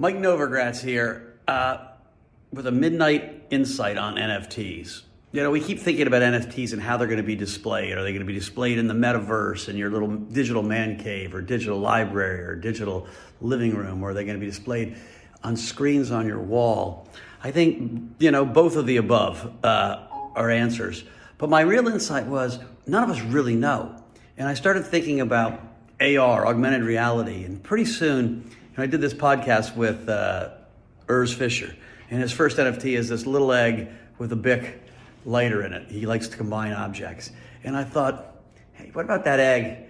Mike Novogratz here uh, with a midnight insight on NFTs. You know, we keep thinking about NFTs and how they're going to be displayed. Are they going to be displayed in the metaverse, in your little digital man cave, or digital library, or digital living room? Or are they going to be displayed on screens on your wall? I think, you know, both of the above uh, are answers. But my real insight was none of us really know. And I started thinking about AR, augmented reality. And pretty soon, I did this podcast with uh, Urs Fischer. And his first NFT is this little egg with a Bic lighter in it. He likes to combine objects. And I thought, hey, what about that egg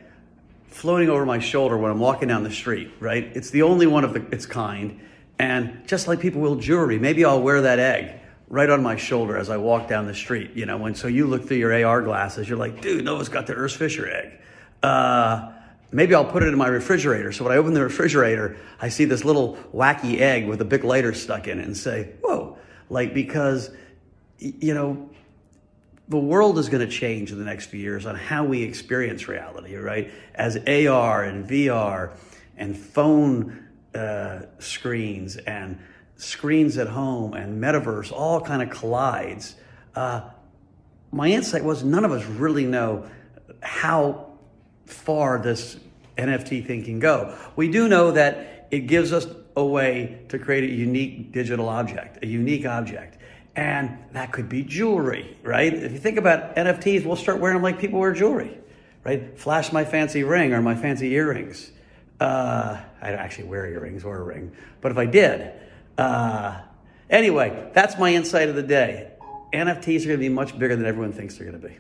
floating over my shoulder when I'm walking down the street, right? It's the only one of the, its kind. And just like people will jewelry, maybe I'll wear that egg right on my shoulder as I walk down the street. You know, when so you look through your AR glasses, you're like, dude, Novo's got the Urs Fischer egg. Uh, maybe I'll put it in my refrigerator. So when I open the refrigerator, I see this little wacky egg with a Bic lighter stuck in it and say, whoa, like because, you know, the world is going to change in the next few years on how we experience reality, right? As AR and VR and phone uh, screens and screens at home and metaverse all kind of collides. Uh, my insight was none of us really know how far this NFT thing can go. We do know that it gives us a way to create a unique digital object, a unique object. And that could be jewelry, right? If you think about NFTs, we'll start wearing them like people wear jewelry, right? Flash my fancy ring or my fancy earrings. Uh, I don't actually wear earrings or a ring, but if I did, uh, anyway, that's my insight of the day. NFTs are going to be much bigger than everyone thinks they're going to be.